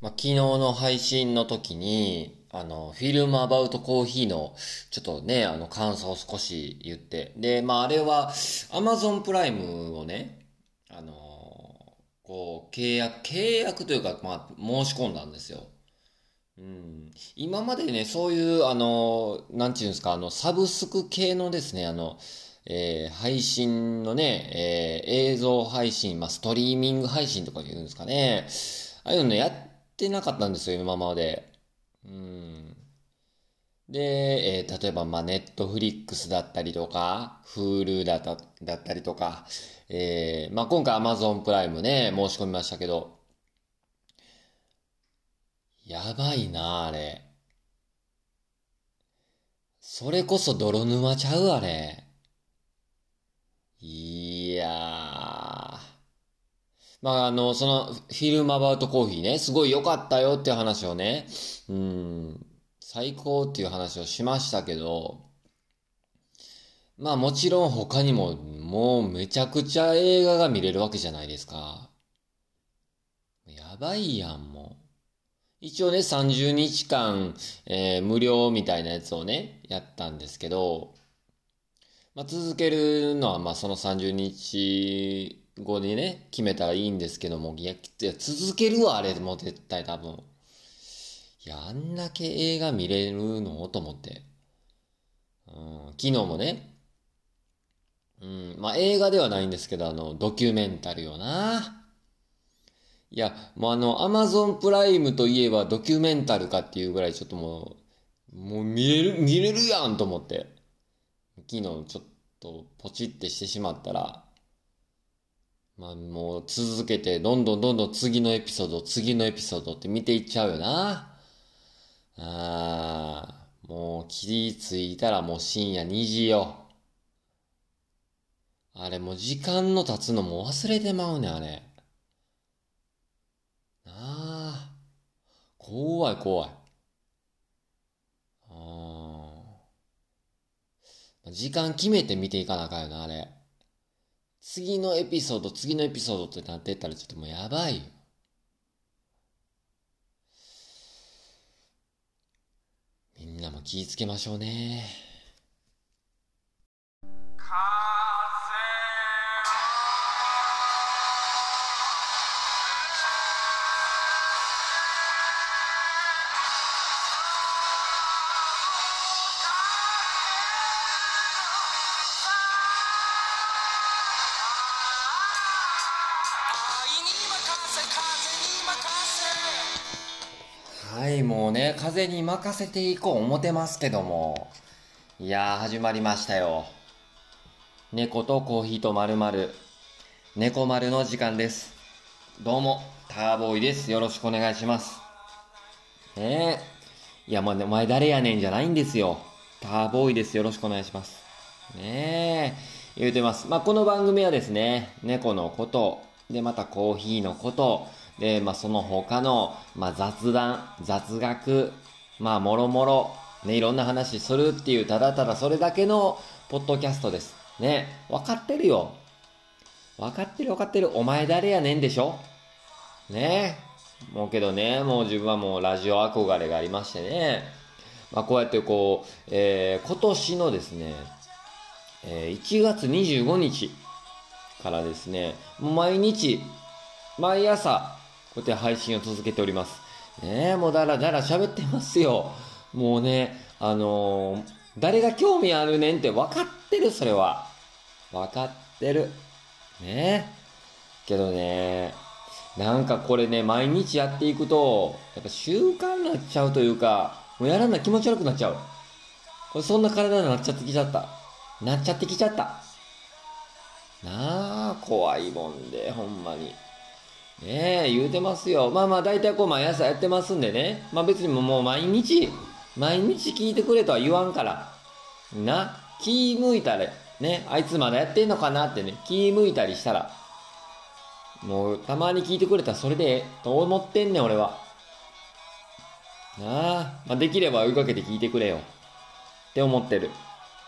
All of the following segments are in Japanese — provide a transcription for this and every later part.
まあ、昨日の配信の時に、あの、フィルムアバウトコーヒーの、ちょっとね、あの、感想を少し言って。で、まあ、あれは、アマゾンプライムをね、あの、こう、契約、契約というか、まあ、申し込んだんですよ。うん。今までね、そういう、あの、なんていうんですか、あの、サブスク系のですね、あの、えー、配信のね、えー、映像配信、まあ、ストリーミング配信とか言うんですかね。ああいうのね、やってなかったんですよ、今まで。うん。で、えー、例えば、ま、ネットフリックスだったりとか、フールだっただったりとか、えー、まあ、今回アマゾンプライムね、申し込みましたけど、やばいな、あれ。それこそ泥沼ちゃう、あれ。いやー。まあ、あの、その、フィルムアバウトコーヒーね、すごい良かったよっていう話をね、うん、最高っていう話をしましたけど、まあもちろん他にも、もうめちゃくちゃ映画が見れるわけじゃないですか。やばいやん、もう。一応ね、30日間、えー、無料みたいなやつをね、やったんですけど、まあ、続けるのは、まあ、その30日後にね、決めたらいいんですけども、いや、続けるわ、あれもう絶対多分。いや、あんだけ映画見れるの？と思って。うん、昨日もね、うん、まあ映画ではないんですけど、あの、ドキュメンタルよな。いや、もうあの、アマゾンプライムといえばドキュメンタルかっていうぐらいちょっともう、もう見れる、見れるやんと思って。昨日ちょっとポチってしてしまったら、まあもう続けて、どんどんどんどん次のエピソード、次のエピソードって見ていっちゃうよな。ああ、もう気ついたらもう深夜2時よ。あれもう時間の経つのも忘れてまうねあれ。なあ。怖い怖い。ああ。時間決めて見ていかなあかんよな、あれ。次のエピソード、次のエピソードってなってったらちょっともうやばいよ。みんなも気ぃつけましょうね。はい、もうね、風に任せていこう思てますけども。いやー、始まりましたよ。猫とコーヒーとまるまる。猫丸の時間です。どうも、ターボーイです。よろしくお願いします。ねえ。いや、もう、お前誰やねんじゃないんですよ。ターボーイです。よろしくお願いします。ねえ。言うてます。まあ、この番組はですね、猫のこと、で、またコーヒーのこと、で、まあ、その他の、まあ、雑談、雑学、まあ、もろもろ、ね、いろんな話するっていう、ただただそれだけの、ポッドキャストです。ね、わかってるよ。わかってるわかってる。お前誰やねんでしょ？ねもうけどね、もう自分はもうラジオ憧れがありましてね。まあ、こうやってこう、えー、今年のですね、えー、1月25日からですね、毎日、毎朝、こうやって配信を続けております。ねえ、もうだらだら喋ってますよ。もうね、あのー、誰が興味あるねんって分かってる、それは。分かってる。ねえ。けどね、なんかこれね、毎日やっていくと、やっぱ習慣になっちゃうというか、もうやらな気持ち悪くなっちゃう。これそんな体になっちゃってきちゃった。なっちゃってきちゃった。なあ、怖いもんで、ほんまに。ねえ、言うてますよ。まあまあ、大体こう毎朝やってますんでね。まあ別にもう毎日、毎日聞いてくれとは言わんから。な、気向いたら、ね、あいつまだやってんのかなってね、気向いたりしたら、もうたまに聞いてくれたらそれでええと思ってんねん、俺は。なあ、まあできれば追いかけて聞いてくれよ。って思ってる。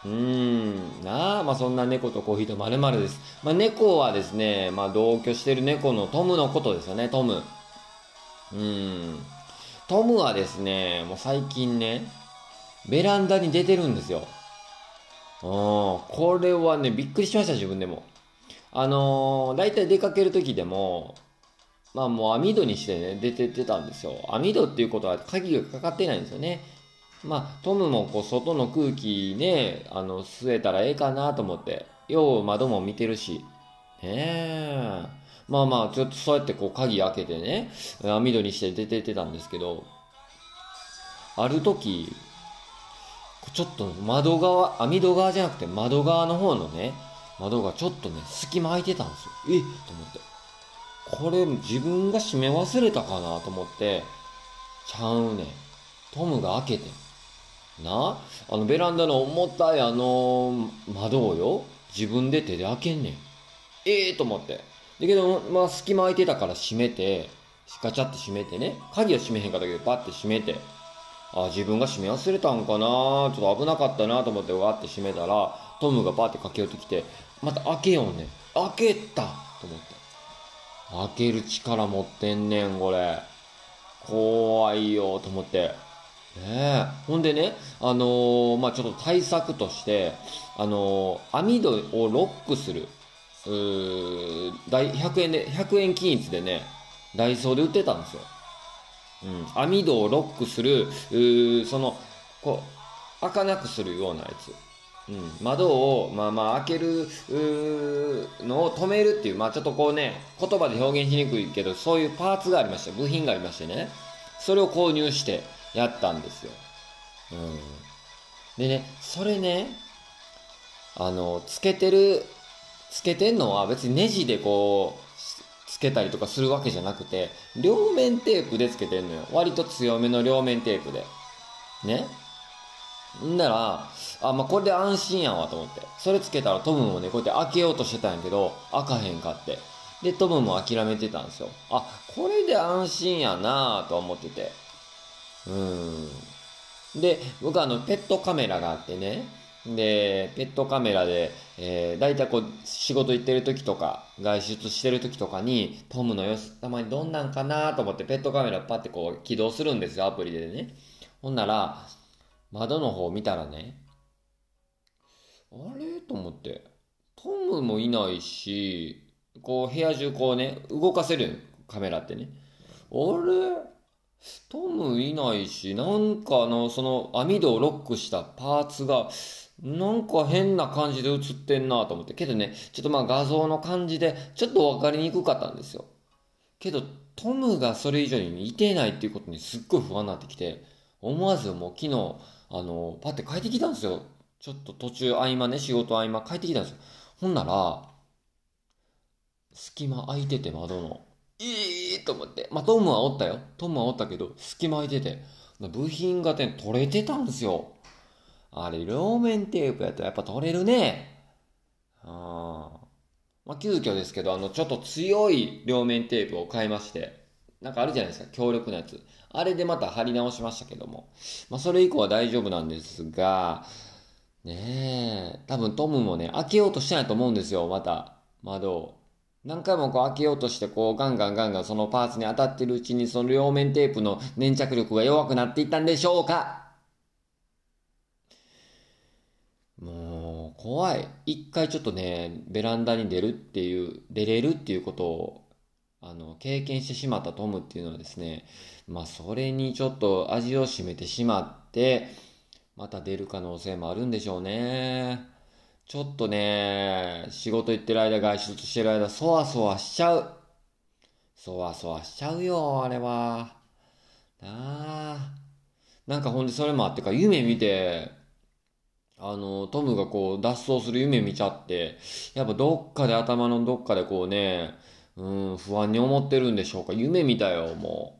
うーん、なあ、まあそんな猫とコーヒーとまるです。まあ猫はですね、まあ同居してる猫のトムのことですよね、トム。うーん。トムはですね、もう最近ね、ベランダに出てるんですよ。うん。これはね、びっくりしました、自分でも。あのー、大体出かける時でも、まあもう網戸にしてね、出てってたんですよ。網戸っていうことは鍵がかかってないんですよね。まあ、トムもこう外の空気ね、あの、吸えたらええかなと思って、よう窓も見てるし、へえ。まあまあ、ちょっとそうやってこう鍵開けてね、網戸にして出ててたんですけど、ある時、ちょっと窓側、網戸側じゃなくて窓側の方のね、窓がちょっとね、隙間空いてたんですよ。えと思って。これ自分が閉め忘れたかなと思って、ちゃうねトムが開けて。なあのベランダの重たいあの窓をよ、自分で手で開けんねん。ええー、と思って。だけど、まあ隙間空いてたから閉めて、ガチャって閉めてね、鍵は閉めへんかったけど、パッて閉めて、あ、自分が閉め忘れたんかなちょっと危なかったなと思ってわって閉めたら、トムがパッて駆け寄ってきて、また開けようね。開けたと思って。開ける力持ってんねん、これ。怖いよ、と思って。ねえ。ほんでね、あのー、まあ、ちょっと対策として、あのー、網戸をロックする。う100円で、100円均一でね、ダイソーで売ってたんですよ。うん。網戸をロックする、うその、こう、開かなくするようなやつ。うん、窓を、まあまあ開けるのを止めるっていう、まあちょっとこうね、言葉で表現しにくいけど、そういうパーツがありまして、部品がありましてね、それを購入してやったんですよ。うん。でね、それね、あの、つけてる、つけてんのは別にネジでこう、つけたりとかするわけじゃなくて、両面テープでつけてんのよ。割と強めの両面テープで。ね。んなら、あ、まあ、これで安心やわと思って。それつけたらトムもね、こうやって開けようとしてたんやけど、開かへんかって。で、トムも諦めてたんですよ。あ、これで安心やなぁと思ってて。うん。で、僕あの、ペットカメラがあってね。で、ペットカメラで、えー、大体こう、仕事行ってる時とか、外出してる時とかに、トムの様子、たまにどんなんかなと思って、ペットカメラパってこう、起動するんですよ、アプリでね。ほんなら、窓の方見たらね、あれ？と思って、トムもいないし、こう部屋中こうね、動かせるカメラってね。あれ？トムいないし、なんかあの、その網戸をロックしたパーツが、なんか変な感じで映ってんなと思って。けどね、ちょっとまあ画像の感じで、ちょっとわかりにくかったんですよ。けど、トムがそれ以上にいてないっていうことにすっごい不安になってきて、思わずもう昨日、あの、パって帰ってきたんですよ。ちょっと途中合間ね、仕事合間帰ってきたんですよ。ほんなら、隙間空いてて窓の。いいと思って。まあ、トムはおったよ。トムはおったけど、隙間空いてて。部品がね、取れてたんですよ。あれ、両面テープやったらやっぱ取れるね。ああ。まあ、急遽ですけど、あの、ちょっと強い両面テープを買いまして。なんかあるじゃないですか、強力なやつ。あれでまた貼り直しましたけども。まあ、それ以降は大丈夫なんですが、ねえ、多分トムもね、開けようとしてないと思うんですよ、また。窓を。何回もこう開けようとして、こうガンガンガンガンそのパーツに当たってるうちに、その両面テープの粘着力が弱くなっていったんでしょうかもう、怖い。一回ちょっとね、ベランダに出るっていう、出れるっていうことを、あの、経験してしまったトムっていうのはですね、まあ、それにちょっと味を占めてしまって、また出る可能性もあるんでしょうね。ちょっとね、仕事行ってる間、外出してる間、そわそわしちゃう。そわそわしちゃうよ、あれは。なあ。なんかほんでそれもあってか、夢見て、あの、トムがこう脱走する夢見ちゃって、やっぱどっかで頭のどっかでこうね、うん、不安に思ってるんでしょうか。夢見たよ、もう。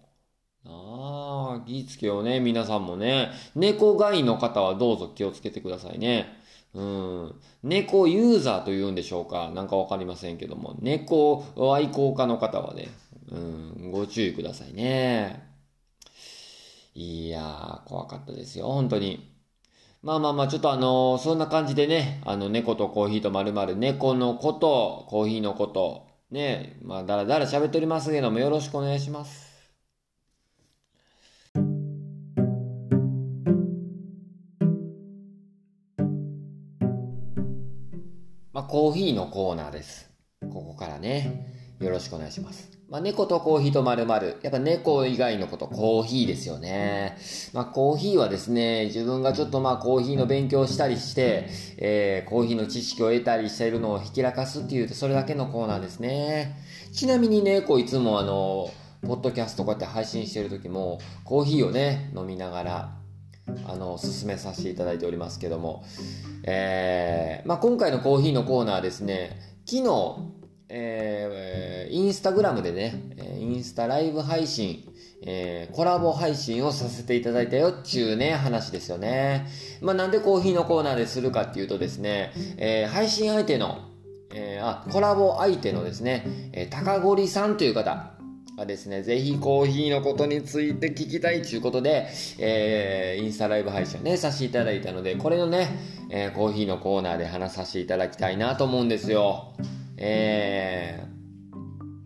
ああ、気ぃつけようね、皆さんもね。猫飼いの方はどうぞ気をつけてくださいね。うん。猫ユーザーというんでしょうかなんかわかりませんけども。猫愛好家の方はね、うん、ご注意くださいね。いやー、怖かったですよ、本当に。まあまあまあ、ちょっとあのー、そんな感じでね、あの、猫とコーヒーとまるまる猫のこと、コーヒーのこと、ね、まあ、だらだら喋っておりますけども、よろしくお願いします。まあ、コーヒーのコーナーです。ここからね、よろしくお願いします。まあ、猫とコーヒーと〇〇。やっぱ猫以外のこと、コーヒーですよね。まあ、コーヒーはですね、自分がちょっとまあ、コーヒーの勉強したりして、えー、コーヒーの知識を得たりしているのをひきらかすっていう、それだけのコーナーですね。ちなみに猫いつもあの、ポッドキャストこうやって配信してる時も、コーヒーをね、飲みながら、あの、進めさせていただいておりますけども、えー、まあ、今回のコーヒーのコーナーですね、昨日、えー、インスタグラムでね、インスタライブ配信、えー、コラボ配信をさせていただいたよっちゅうね、話ですよね。まあ、なんでコーヒーのコーナーでするかっていうとですね、えー、配信相手の、えー、あ、コラボ相手のですね、えー、高堀さんという方、がですね、ぜひコーヒーのことについて聞きたいということで、えー、インスタライブ配信をね、させていただいたので、これのね、えー、コーヒーのコーナーで話させていただきたいなと思うんですよ。えー、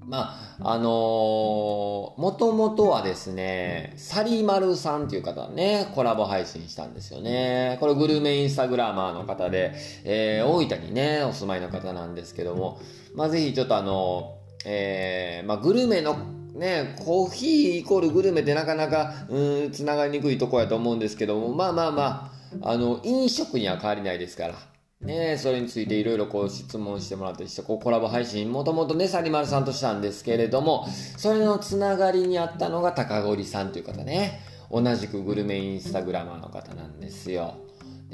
まあ、あのー、もともとはですね、サリマルさんっていう方ね、コラボ配信したんですよね。これグルメインスタグラマーの方で、えー、大分にね、お住まいの方なんですけども、まあ、ぜひちょっとあのー、えー、まあ、グルメのね、コーヒーイコールグルメってなかなか、うん、つながりにくいとこやと思うんですけども、まあまあまあ、あの、飲食には変わりないですから。ねそれについていろいろこう質問してもらったりして、こうコラボ配信、もともとね、サリマルさんとしたんですけれども、それのつながりにあったのが高堀さんという方ね。同じくグルメインスタグラマーの方なんですよ。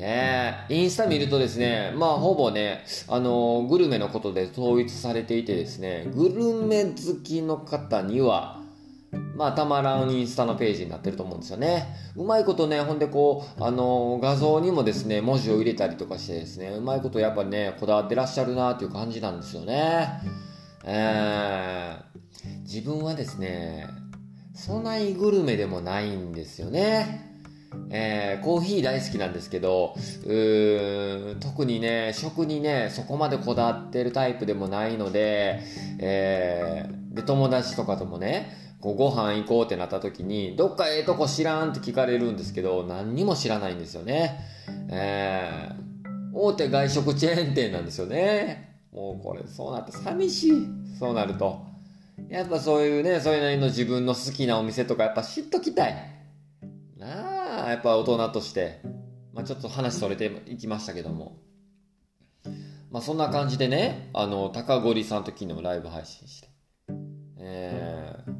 ねインスタ見るとですね、まあほぼね、あのグルメのことで統一されていてですね、グルメ好きの方には、まあ、たまらんインスタのページになってると思うんですよね。うまいことね、ほんでこう、あのー、画像にもですね、文字を入れたりとかしてですね、うまいことやっぱね、こだわってらっしゃるなっていう感じなんですよね。えー、自分はですね、そないグルメでもないんですよね。えー、コーヒー大好きなんですけど、特にね、食にね、そこまでこだわってるタイプでもないので、えー、で、友達とかともね、こうご飯行こうってなった時に、どっかええとこ知らんって聞かれるんですけど、何にも知らないんですよね。えー、大手外食チェーン店なんですよね。もうこれ、そうなって寂しい。そうなると。やっぱそういうね、それなりの自分の好きなお店とかやっぱ知っときたい。やっぱ大人として。まあちょっと話それていきましたけども。まあそんな感じでね、あの、高堀さんと昨日ライブ配信して。えー、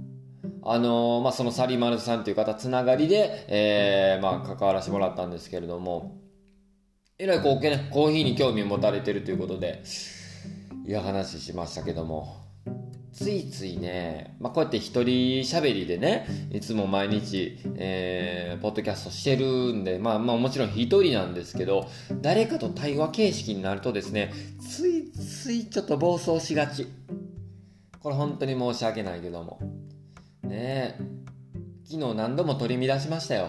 あの、まあ、そのサリマルさんという方つながりで、えー、まあ、関わらせてもらったんですけれども、えらいこう、ね、コーヒーに興味を持たれてるということで、いや、話しましたけども、ついついね、まあ、こうやって一人喋りでね、いつも毎日、えー、ポッドキャストしてるんで、まあまあもちろん一人なんですけど、誰かと対話形式になるとですね、ついついちょっと暴走しがち。これ本当に申し訳ないけども。ね昨日何度も取り乱しましたよ。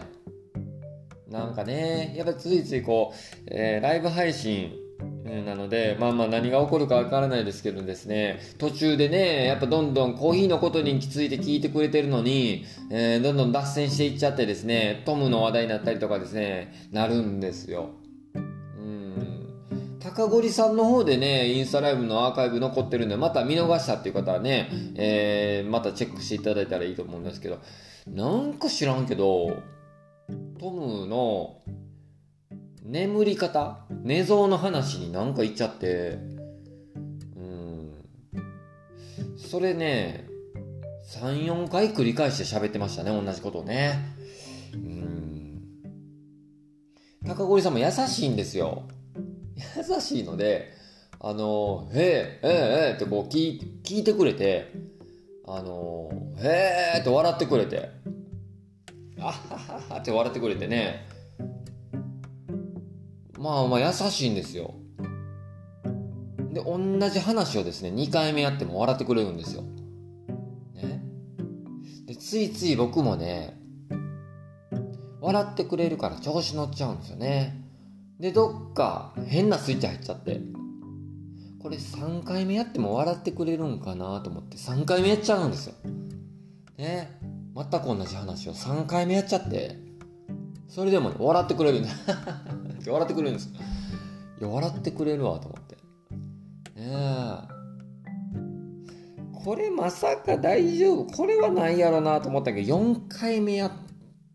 なんかね、やっぱついついこう、えー、ライブ配信なので、まあまあ何が起こるかわからないですけどですね、途中でね、やっぱどんどんコーヒーのことについて聞いてくれてるのに、えー、どんどん脱線していっちゃってですね、トムの話題になったりとかですね、なるんですよ。高堀さんの方でね、インスタライブのアーカイブ残ってるんで、また見逃したっていう方はね、えー、またチェックしていただいたらいいと思うんですけど、なんか知らんけど、トムの眠り方？寝相の話になんか言っちゃって、うん。それね、3、4回繰り返して喋ってましたね、同じことをね。うん。高堀さんも優しいんですよ。優しいので、あの、へえ、ええ、ええってこう聞聞いてくれて、あの、へえって笑ってくれて、あはははって笑ってくれてね、まあまあ優しいんですよ。で、同じ話をですね、2回目やっても笑ってくれるんですよ。ね。で、ついつい僕もね、笑ってくれるから調子乗っちゃうんですよね。で、どっか変なスイッチ入っちゃって、これ3回目やっても笑ってくれるんかなと思って3回目やっちゃうんですよ。ね。全く同じ話を3回目やっちゃって、それでもね、笑ってくれるんだ。笑ってくれるんです。いや、笑ってくれるわと思って。え。これまさか大丈夫？これはないやろなと思ったけど4回目やっ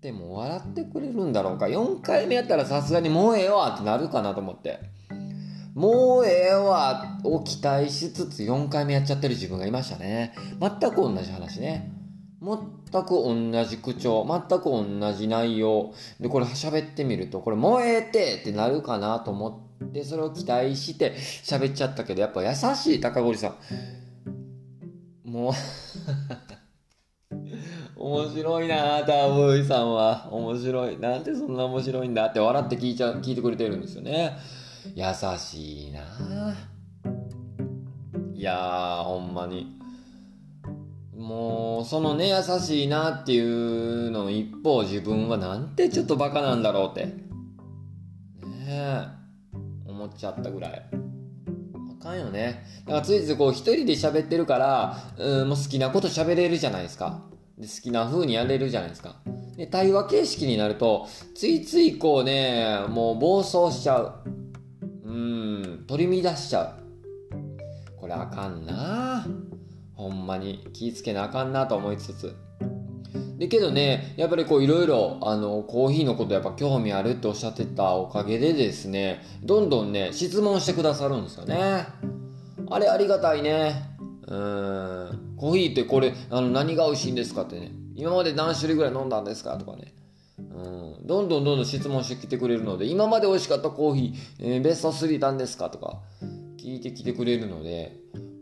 ても笑ってくれるんだろうか。4回目やったらさすがにもうええわってなるかなと思って。もうええわを期待しつつ4回目やっちゃってる自分がいましたね。全く同じ話ね。全く同じ口調全く同じ内容。でこれ喋ってみるとこれもうえてってなるかなと思ってそれを期待して喋っちゃったけどやっぱ優しい高堀さん。もう 面白いなターボーイさんは。面白い。なんでそんな面白いんだって笑って聞いちゃ聞いてくれてるんですよね。優しいな。いやーほんまに。もうそのね優しいなっていうの一方自分はなんてちょっとバカなんだろうって。ねえ。思っちゃったぐらい。あかんよね。だからついついこう一人で喋ってるからうんもう好きなこと喋れるじゃないですか。で好きな風にやれるじゃないですか。で対話形式になるとついついこうねもう暴走しちゃう。うん取り乱しちゃう。これあかんな。ほんまに気ぃつけなあかんなと思いつつ。でけどねやっぱりこういろいろあのコーヒーのことやっぱ興味あるっておっしゃってたおかげでですねどんどんね質問してくださるんですよね。あれありがたいね。うん。コーヒーってこれあの何が美味しいんですかってね。今まで何種類ぐらい飲んだんですかとかね。うん。どんどんどんどん質問してきてくれるので今まで美味しかったコーヒー、えー、ベスト3なんですかとか聞いてきてくれるので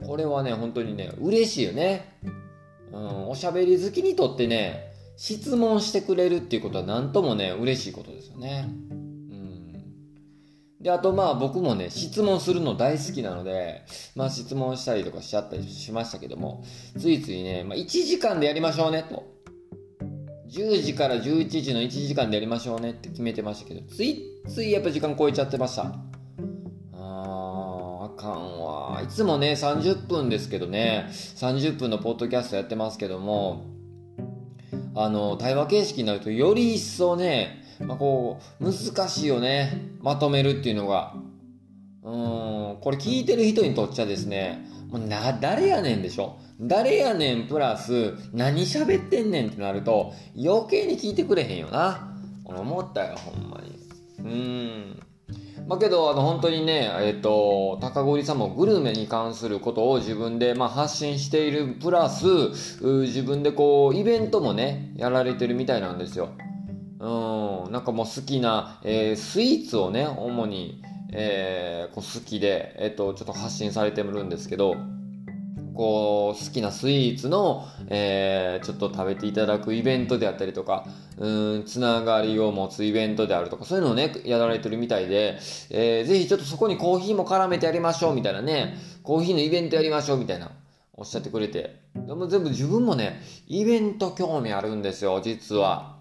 これはね本当にね嬉しいよね、うん、おしゃべり好きにとってね質問してくれるっていうことは何ともね嬉しいことですよねうんで、あとまあ僕もね、質問するの大好きなので、まあ質問したりとかしちゃったりしましたけども、ついついね、まあ1時間でやりましょうねと。10時から11時の1時間でやりましょうねって決めてましたけど、ついついやっぱ時間超えちゃってました。かんわ。いつもね、30分ですけどね、30分のポッドキャストやってますけども、あの、対話形式になるとより一層ね、まあ、こう、難しいよね。まとめるっていうのが。うん、これ聞いてる人にとっちゃですね、もうな、誰やねんでしょ？誰やねんプラス、何喋ってんねんってなると、余計に聞いてくれへんよな。思ったよ、ほんまに。うん。まあけど、あの、本当にね、えっ、ー、と、高堀さんもグルメに関することを自分で、まあ、発信しているプラス、自分でこう、イベントもね、やられてるみたいなんですよ。うん、なんかもう好きな、えー、スイーツをね、主に、えー、こう好きで、えっ、ー、と、ちょっと発信されてるんですけど、こう、好きなスイーツの、えー、ちょっと食べていただくイベントであったりとか、うん、つながりを持つイベントであるとか、そういうのをね、やられてるみたいで、えー、ぜひちょっとそこにコーヒーも絡めてやりましょうみたいなね、コーヒーのイベントやりましょうみたいな、おっしゃってくれて。でも全部自分もね、イベント興味あるんですよ、実は。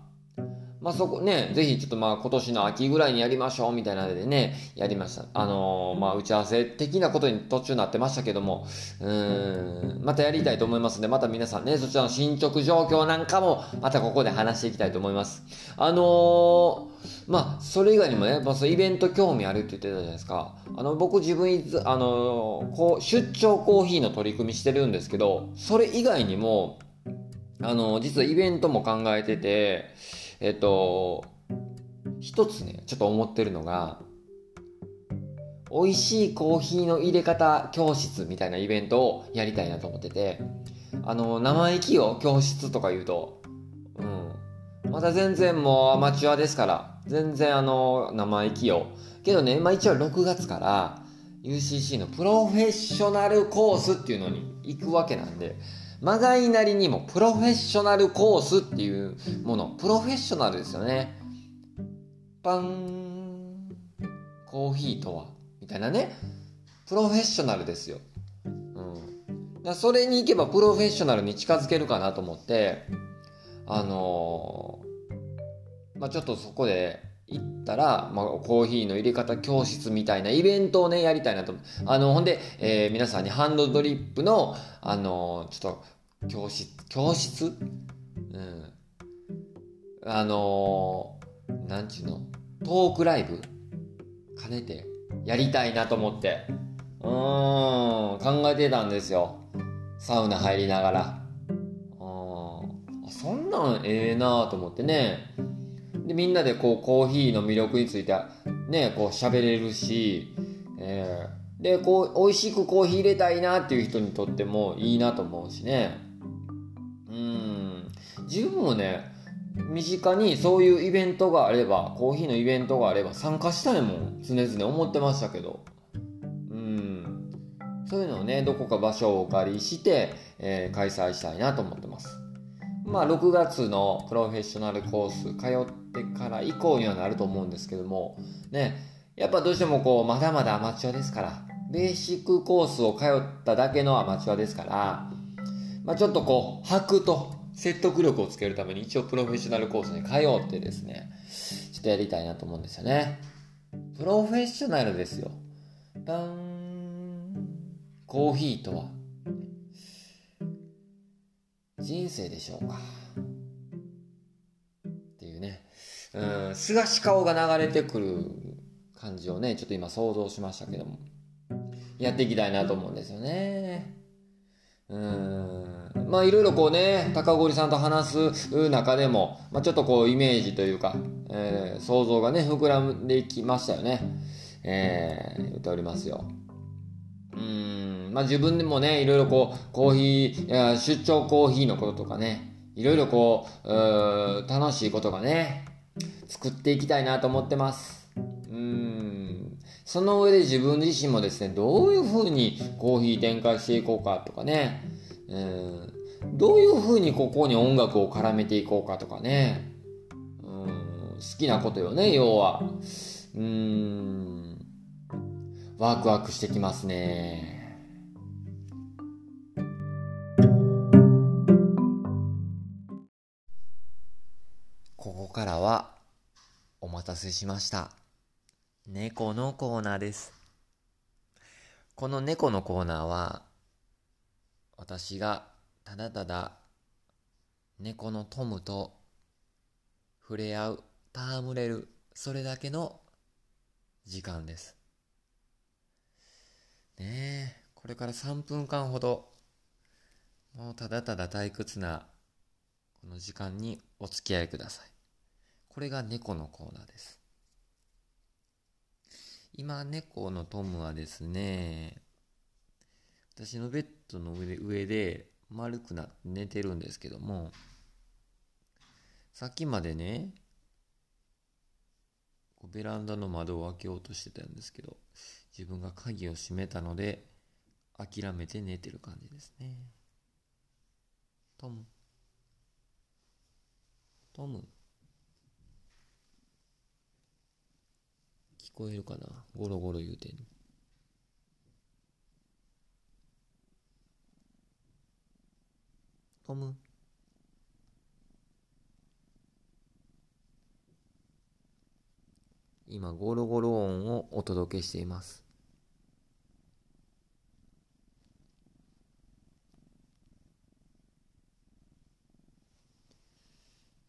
まあそこね、ぜひちょっとまあ今年の秋ぐらいにやりましょうみたいなのでね、やりました。あのー、まあ打ち合わせ的なことに途中になってましたけども、うん、またやりたいと思いますんで、また皆さんね、そちらの進捗状況なんかも、またここで話していきたいと思います。あのー、まあ、それ以外にもね、まあ、そうイベント興味あるって言ってたじゃないですか。あの、僕自分いつ、あのー、こう、出張コーヒーの取り組みしてるんですけど、それ以外にも、あの実はイベントも考えてて、えっと、一つね、ちょっと思ってるのが、美味しいコーヒーの入れ方教室みたいなイベントをやりたいなと思ってて、あの、生意気よ、教室とか言うと、うん。まだ全然もうアマチュアですから、全然あの、生意気よ。けどね、まあ一応6月から UCC のプロフェッショナルコースっていうのに行くわけなんで、まがいなりにもプロフェッショナルコースっていうもの、プロフェッショナルですよね。パン、コーヒーとは、みたいなね。プロフェッショナルですよ。うん。だそれに行けばプロフェッショナルに近づけるかなと思って、あのー、まあちょっとそこで行ったら、まあ、コーヒーの入れ方教室みたいなイベントをね、やりたいなと。あの、ほんで、えー、皆さんにハンドドリップの、あのー、ちょっと、教室、教室？うん。あのー、なんちゅうの、トークライブ？兼ねてやりたいなと思って。うん、考えてたんですよ。サウナ入りながら。あそんなんええなと思ってね。で、みんなでこう、コーヒーの魅力について、ね、こう喋れるし、えー、で、こう、美味しくコーヒー入れたいなっていう人にとってもいいなと思うしね。自分もね、身近にそういうイベントがあれば、コーヒーのイベントがあれば参加したいもん、常々思ってましたけど。うん。そういうのをね、どこか場所をお借りして、えー、開催したいなと思ってます。まあ、6月のプロフェッショナルコース通ってから以降にはなると思うんですけども、ね、やっぱどうしてもこう、まだまだアマチュアですから、ベーシックコースを通っただけのアマチュアですから、まあ、ちょっとこう、履くと説得力をつけるために一応プロフェッショナルコースに通ってですね、ちょっとやりたいなと思うんですよね。プロフェッショナルですよ。パン。コーヒーとは人生でしょうかっていうね、うん、すがし顔が流れてくる感じをね、ちょっと今想像しましたけども、やっていきたいなと思うんですよね。うん。まあいろいろこうね、高堀さんと話す中でも、まあ、ちょっとこうイメージというか、えー、想像がね、膨らんでいきましたよね。えー、言っておりますよ。うん。まあ自分でもね、いろいろこう、コーヒー、出張コーヒーのこととかね、いろいろこう、う楽しいことがね、作っていきたいなと思ってます。うん。その上で自分自身もですね、どういうふうにコーヒー展開していこうかとかね、うん。どういうふうにここに音楽を絡めていこうかとかね、うん。好きなことよね、要は。うん。ワクワクしてきますね。ここからはお待たせしました。猫のコーナーです。この猫のコーナーは、私がただただ猫のトムと触れ合う、戯れる、それだけの時間です。ねえ、これから3分間ほど、もうただただ退屈なこの時間にお付き合いください。これが猫のコーナーです。今、猫のトムはですね、私のベッドの上で丸くなって寝てるんですけども、さっきまでね、ベランダの窓を開けようとしてたんですけど、自分が鍵を閉めたので、諦めて寝てる感じですね。トム。トム。聞こえるかな？ゴロゴロ言うてん。トム今ゴロゴロ音をお届けしています。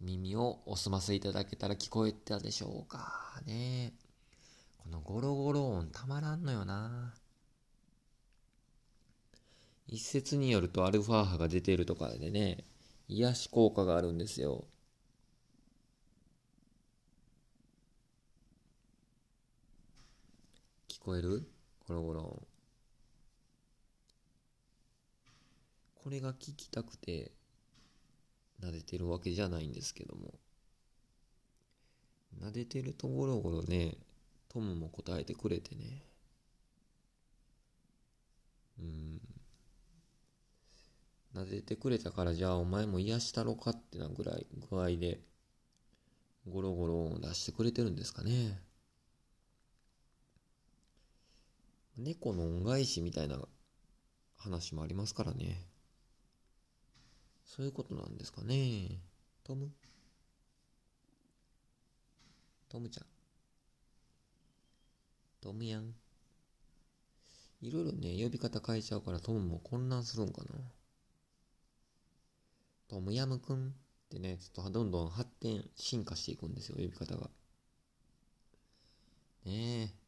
耳をお澄ませいただけたら聞こえたでしょうかね。このゴロゴロ音たまらんのよな。一説によるとアルファ波が出てるとかでね、癒し効果があるんですよ。聞こえる？ゴロゴロ。これが聞きたくて、撫でてるわけじゃないんですけども。撫でてるとゴロゴロね、トムも答えてくれてね。うん。撫でてくれたからじゃあお前も癒したろかってなぐらい具合でゴロゴロ音を出してくれてるんですかね。猫の恩返しみたいな話もありますからね。そういうことなんですかね。トム？トムちゃん？トムヤン？いろいろね、呼び方変えちゃうからトムも混乱するんかな。トムヤムくんってね、ちょっとどんどん発展、進化していくんですよ、呼び方が。ねえ。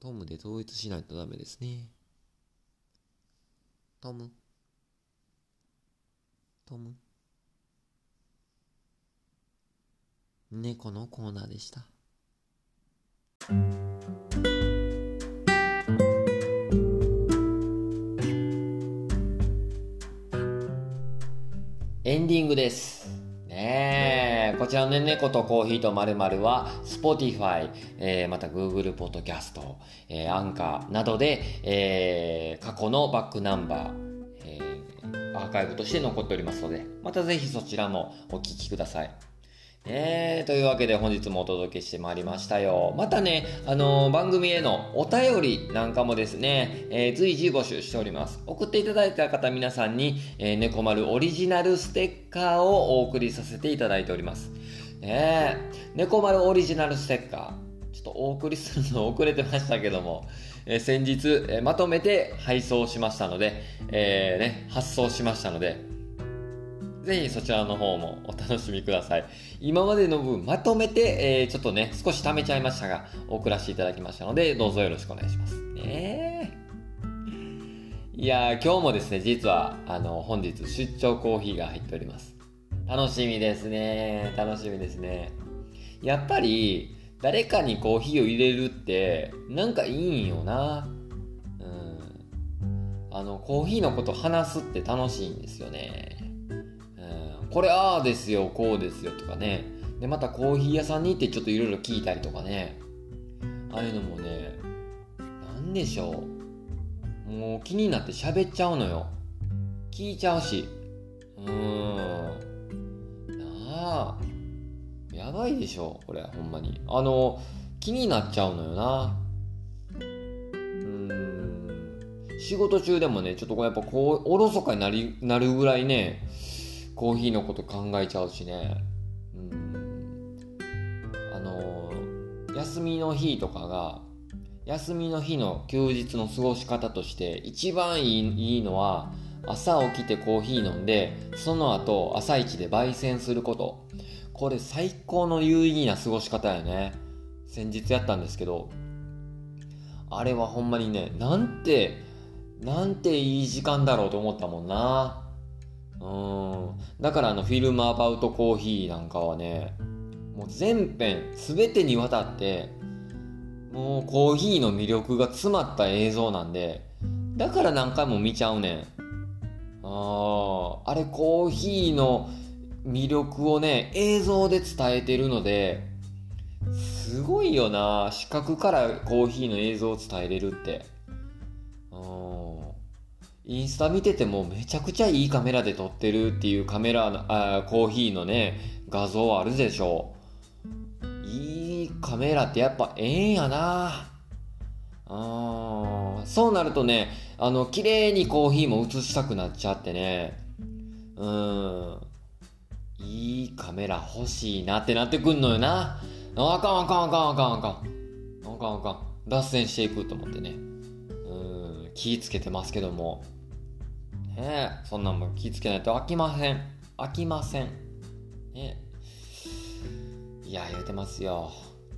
トムで統一しないとダメですね。トム。トム。猫のコーナーでした。ンディングです。ねえ、こちらのね、猫とコーヒーとまるは、Spotify、えー、また Google Podcast、えー、アンカーなどで、えー、過去のバックナンバー、えー、アーカイブとして残っておりますので、またぜひそちらもお聴きください。えー、というわけで本日もお届けしてまいりましたよ。またね、あのー、番組へのお便りなんかもですね、えー、随時募集しております。送っていただいた方皆さんに、えー、猫丸オリジナルステッカーをお送りさせていただいております。ね猫丸オリジナルステッカー。ちょっとお送りするの遅れてましたけども、えー、先日、えー、まとめて配送しましたので、えー、ね、発送しましたので、ぜひそちらの方もお楽しみください。今までの分まとめて、えー、ちょっとね、少し貯めちゃいましたが、送らせていただきましたので、どうぞよろしくお願いします。ねいやー今日もですね、実は、あの、本日出張コーヒーが入っております。楽しみですね。楽しみですね。やっぱり、誰かにコーヒーを入れるって、なんかいいんよな。うん。あの、コーヒーのこと話すって楽しいんですよね。これああですよ、こうですよとかね。で、またコーヒー屋さんに行ってちょっといろいろ聞いたりとかね。ああいうのもね、なんでしょう。もう気になって喋っちゃうのよ。聞いちゃうし。うーん。なあ。やばいでしょ、これ、ほんまに。あの、気になっちゃうのよな。うーん。仕事中でもね、ちょっとこうやっぱこう、おろそかになり、なるぐらいね、コーヒーのこと考えちゃうしね。うん。あの、休みの日とかが、休みの日の休日の過ごし方として一番いいいいのは朝起きてコーヒー飲んでその後朝一で焙煎することこれ最高の有意義な過ごし方やね先日やったんですけどあれはほんまにねなんてなんていい時間だろうと思ったもんなうん。だからあのフィルムアバウトコーヒーなんかはねもう全編全てにわたってもうコーヒーの魅力が詰まった映像なんでだから何回も見ちゃうねん。ああれコーヒーの魅力をね映像で伝えてるのですごいよな。視覚からコーヒーの映像を伝えれるって。インスタ見ててもめちゃくちゃいいカメラで撮ってるっていうカメラのあコーヒーのね画像あるでしょ。いいカメラってやっぱええんやな。あそうなるとねあの綺麗にコーヒーも映したくなっちゃってね。うん。いいカメラ欲しいなってなってくんのよな。あかんあかんあかんあかんあかん。あかんあかん。脱線していくと思ってね。うん。気ぃつけてますけども。ねそんなんも気ぃつけないと飽きません。飽きません。ねいや、言うてますよ。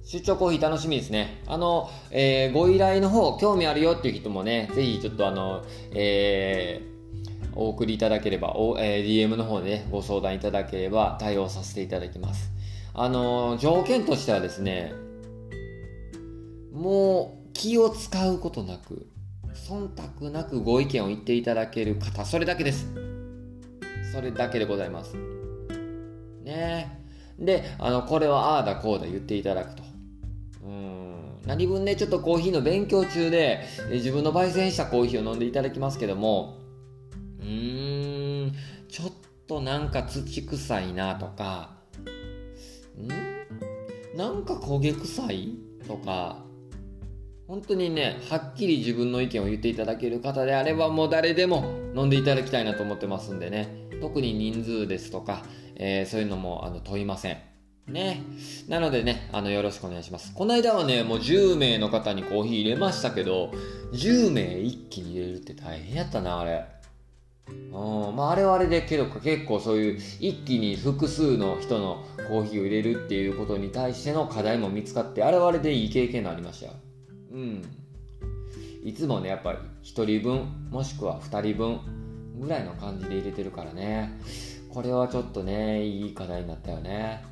出張コーヒー楽しみですね。あの、えー、ご依頼の方、興味あるよっていう人もね、ぜひちょっとあの、えー、お送りいただければ、おえー、DM の方でね、ご相談いただければ対応させていただきます。あの、条件としてはですね、もう気を使うことなく、忖度なくご意見を言っていただける方、それだけです。それだけでございます。ねえで、あの、これはああだこうだ言っていただくと。うん。何分ね、ちょっとコーヒーの勉強中で、自分の焙煎したコーヒーを飲んでいただきますけども、うーん、ちょっとなんか土臭いなとか、んなんか焦げ臭いとか、本当にね、はっきり自分の意見を言っていただける方であれば、もう誰でも飲んでいただきたいなと思ってますんでね。特に人数ですとか、えー、そういうのもあの問いません。ね。なのでね、あの、よろしくお願いします。この間はね、もう10名の方にコーヒー入れましたけど、10名一気に入れるって大変やったな、あれ。うん、まあ、あれはあれでけど結構そういう一気に複数の人のコーヒーを入れるっていうことに対しての課題も見つかって、あれはあれでいい経験になりましたよ。うん。いつもねやっぱり1人分もしくは2人分ぐらいの感じで入れてるからね。これはちょっとねいい課題になったよね。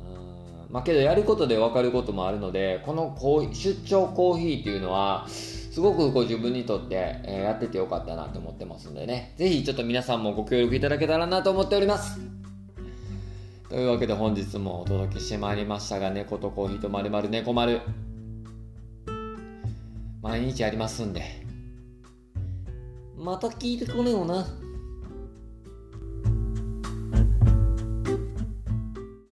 うん。まあけどやることで分かることもあるのでこのコー出張コーヒーっていうのはすごくこう自分にとって、え、やっててよかったなと思ってますんでね。是非ちょっと皆さんもご協力いただけたらなと思っております。というわけで本日もお届けしてまいりましたが猫とコーヒーとまるまる猫丸。毎日ありますんでまた聞いてこねよな。